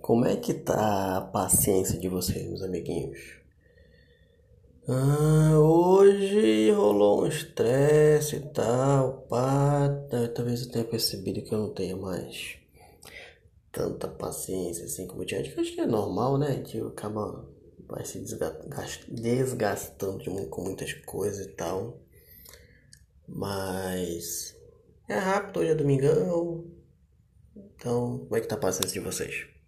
Como é que tá a paciência de vocês, meus amiguinhos? Ah, hoje rolou um estresse e tal, pá. Talvez eu tenha percebido que eu não tenho mais tanta paciência assim como tinha. Acho que é normal, né? Que acaba vai se desgastando com muitas coisas e tal. Mas é rápido, hoje é domingão. Então, como é que tá a paciência de vocês?